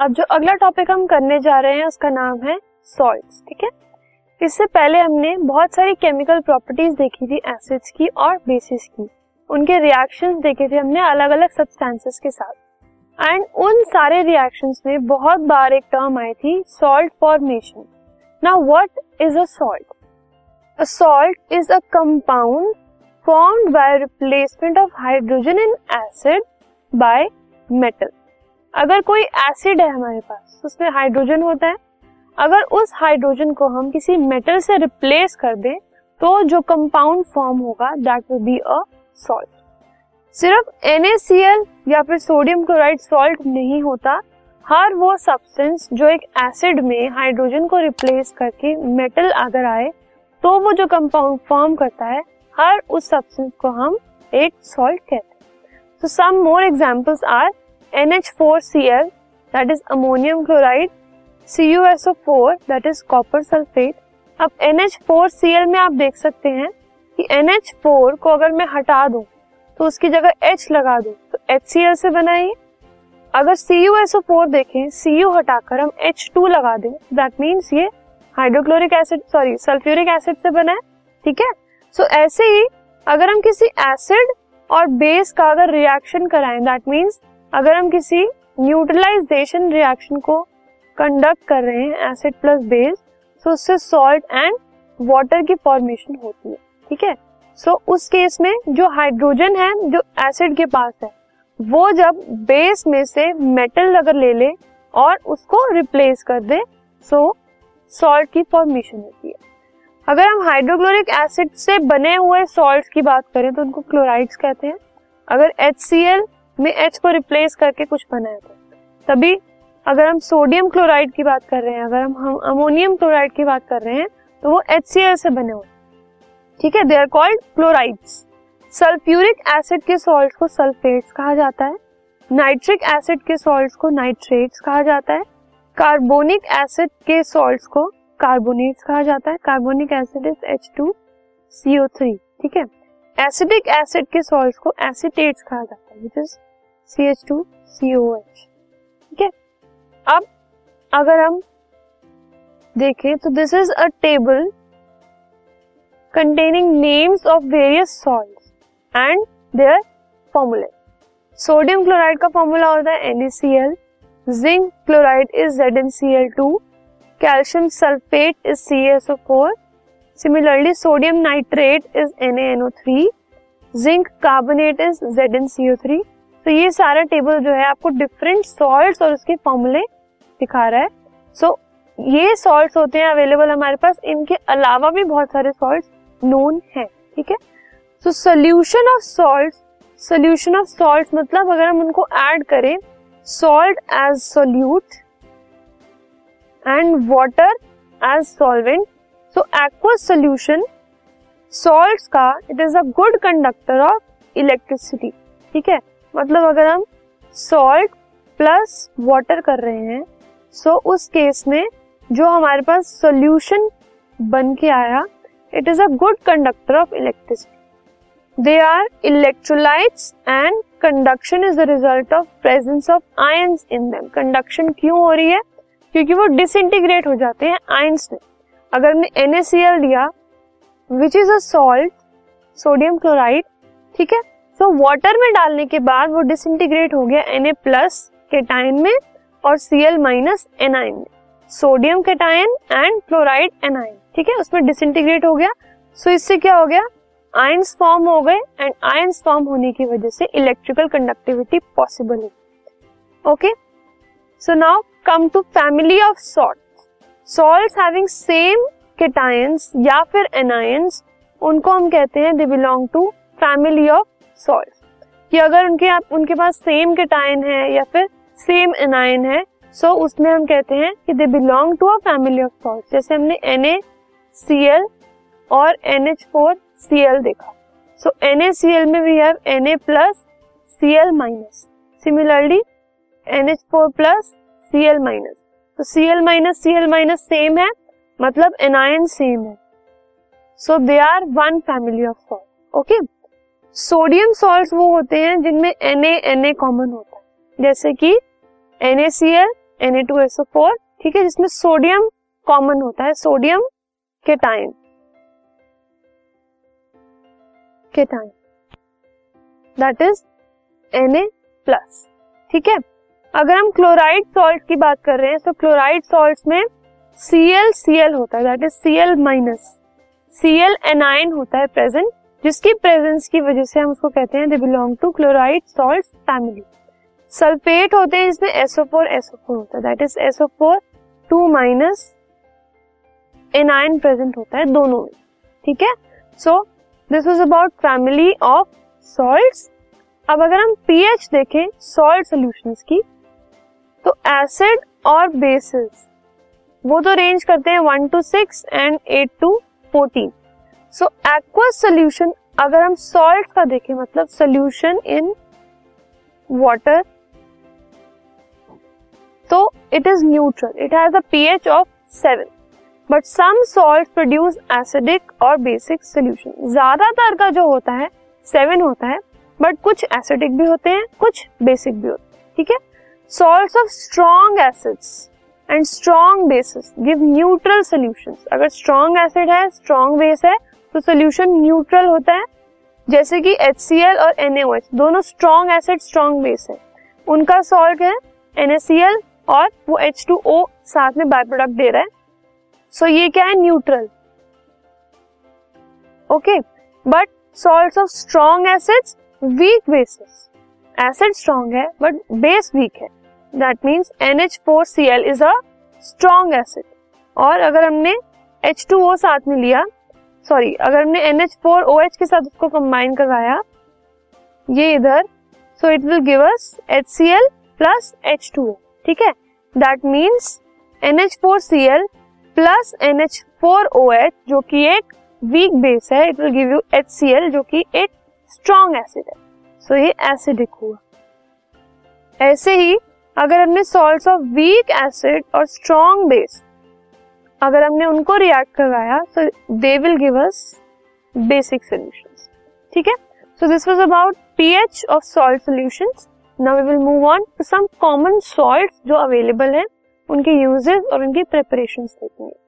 अब जो अगला टॉपिक हम करने जा रहे हैं, उसका नाम है सॉल्ट्स ठीक है? इससे पहले हमने बहुत सारी केमिकल प्रॉपर्टीज़ देखी थी एसिड्स की और बेसिस की। उनके रिएक्शंस देखे थे हमने अलग अलग सब्सटेंसेस के साथ। एंड उन सारे रिएक्शंस में बहुत बार एक टर्म आई थी salt formation now what is a salt a salt is a compound formed by replacement of hydrogen in acid by metal अगर कोई एसिड है हमारे पास, उसमें हाइड्रोजन होता है, अगर उस हाइड्रोजन को हम किसी मेटल से रिप्लेस कर दें तो जो कंपाउंड फॉर्म होगा that will be a salt सिर्फ़ NaCl या फिर सोडियम क्लोराइड सॉल्ट नहीं होता, हर वो सब्सटेंस जो एक एसिड में हाइड्रोजन को रिप्लेस करके मेटल अगर आए तो वो जो कंपाउंड फॉर्म करता है, हर उस सब्सटेंस को हम एक सॉल्ट कहते हैं. So some more examples are NH4Cl that is ammonium chloride, CuSO4 that is copper sulfate. अब NH4Cl में आप देख सकते हैं कि NH4 को अगर मैं हटा दूँ तो उसकी जगह H लगा दूँ तो HCl से बना है अगर CuSO4 देखें Cu हटाकर हम H2 लगा दें दैट मीन्स ये hydrochloric acid sorry sulphuric acid से बना है ठीक है सो so, ऐसे ही अगर हम किसी एसिड और बेस का अगर रिएक्शन कराएँ दैट मीन्स अगर हम किसी न्यूट्रलाइजेशन रिएक्शन को कंडक्ट कर रहे हैं एसिड प्लस बेस तो उससे सॉल्ट एंड वाटर की फॉर्मेशन होती है, ठीक है? सो उस केस में जो हाइड्रोजन है, जो एसिड के पास है, वो जब बेस में से मेटल अगर ले ले और उसको रिप्लेस कर दे सो सॉल्ट की फॉर्मेशन होती है। अगर हम हाइड्रोक्लोरिक एसिड से बने हुए सॉल्ट की बात करें तो उनको क्लोराइड्स कहते हैं। अगर एच में एच को रिप्लेस करके कुछ बनाया था। तभी अगर हम सोडियम क्लोराइड की बात कर रहे हैं, अगर हम हम अमोनियम क्लोराइड की बात कर रहे हैं तो वो एच से बने हुए ठीक है? They are called chlorides sulphuric acid के सॉल्ट को सल्फेट्स कहा जाता है। नाइट्रिक एसिड के सॉल्ट्स को नाइट्रेट्स कहा जाता है। कार्बोनिक एसिड के सॉल्ट को कार्बोनेट्स कहा जाता है। Carbonic acid is H two CO three ठीक है? एसिडिक एसिड के सॉल्ट्स को एसिटेट्स कहा जाता है which is C H two C O H ठीक है? अब, अगर हम देखें तो this is a table containing names of various salts and their formulae sodium chloride का फॉर्मूला होता है NaCl zinc chloride is ZnCl2 calcium sulphate is CaSO4 similarly sodium nitrate is NaNO3 zinc carbonate is ZnCO3 तो ये सारा table जो है आपको different salts और उसके फॉर्मूले दिखा रहा है। सो so, ये सॉल्ट्स होते हैं अवेलेबल हमारे पास। इनके अलावा भी बहुत सारे सॉल्ट्स नोन है ठीक है? So solution of salt solution of salt मतलब अगर हम उनको ऐड करें salt as solute and water as solvent so aqueous solution salt का it is a good conductor of electricity ठीक है? मतलब अगर हम सॉल्ट प्लस वाटर कर रहे हैं सो so उस केस में जो हमारे पास सोल्यूशन बन के आया it is a good conductor of electricity they are electrolytes and conduction is the result of presence of ions in them conduction क्यों हो रही है? क्योंकि वो डिसइंटीग्रेट हो जाते हैं आयंस में अगर हमने NaCl दिया which is a salt sodium chloride ठीक है? सो so, वाटर में डालने के बाद वो डिसइंटीग्रेट हो गया Na प्लस केटाइन में और सी एल माइनस एनाइन में. Sodium cation and chloride anion ठीक है? उसमें डिसइंटीग्रेट हो गया. सो so, इससे क्या हो गया? आयंस फॉर्म हो गए एंड आयंस फॉर्म होने की वजह से इलेक्ट्रिकल कंडक्टिविटी पॉसिबल है. Okay so now come to family of salt salts having same cations या फिर एनायंस उनको हम कहते हैं they belong to family of salt कि अगर उनके आप, उनके पास सेम केटाइन है या फिर सेम एनाइन है सो so उसमें हम कहते हैं कि they belong to a family of salt जैसे हमने NaCl और NH4Cl देखा। सो so NaCl में we have Na plus Cl minus similarly NH4 plus Cl minus तो Cl minus Cl minus same है मतलब एनायन सेम है। So they are one family of salt okay sodium salt वो होते हैं जिनमें Na Na common होता है। जैसे कि NA CL N A two NaCl Na2SO4 ठीक है, जिसमें सोडियम कॉमन होता है, sodium cation cation that is Na plus ठीक है? अगर हम क्लोराइड सॉल्ट की बात कर रहे हैं तो क्लोराइड सॉल्ट में Cl Cl होता है that is Cl minus Cl anion होता है प्रेजेंट जिसकी प्रेजेंस की वजह से हम उसको कहते हैं they belong to chloride salt family sulphate होते हैं जिसमें SO4 SO4 होता है. That is SO4 2 minus anion present होता है दोनों में. ठीक है? So this was about family of salts अब अगर हम पीएच देखें सॉल्ट सॉल्यूशंस की तो एसिड और बेसिस वो तो रेंज करते हैं one to six and eight to fourteen so aqueous solution अगर हम सॉल्ट का देखें मतलब सोल्यूशन इन वाटर तो it is neutral it has a pH of seven but some salt produce acidic और बेसिक सोल्यूशन ज़्यादातर का जो होता है सेवन होता है बट कुछ एसिडिक भी होते हैं, कुछ बेसिक भी होते हैं, ठीक है? Salts of strong acids and strong bases give neutral solution अगर स्ट्रॉन्ग एसिड है स्ट्रॉन्ग बेस है तो सोल्यूशन न्यूट्रल होता है। जैसे कि एच सी एल और NaOH दोनों स्ट्रॉन्ग एसिड स्ट्रॉन्ग बेस है। उनका सॉल्ट है NaCl और वो H2O साथ में बाय प्रोडक्ट दे रहा है। सो so, ये क्या है? Neutral okay but salt of strong acids weak bases acid strong है बट बेस वीक है। That means NH4Cl is a strong acid और अगर हमने H2O साथ में लिया सॉरी अगर हमने NH4OH के साथ उसको कंबाइन करवाया ये इधर so it will give us HCl plus H2O ठीक है? That means NH4Cl plus NH4OH जो कि एक वीक बेस है it will give you H C L जो कि एक स्ट्रॉन्ग एसिड है. सो so, ये एसिडिक हुआ। ऐसे ही अगर हमने सॉल्ट ऑफ़ वीक एसिड और स्ट्रॉन्ग बेस अगर हमने उनको रिएक्ट करवाया तो they will give us basic solution ठीक है? So this was about pH of salt solution now we will move on to some common salts जो अवेलेबल हैं, उनके यूजेस और उनकी प्रेपरेशन देखेंगे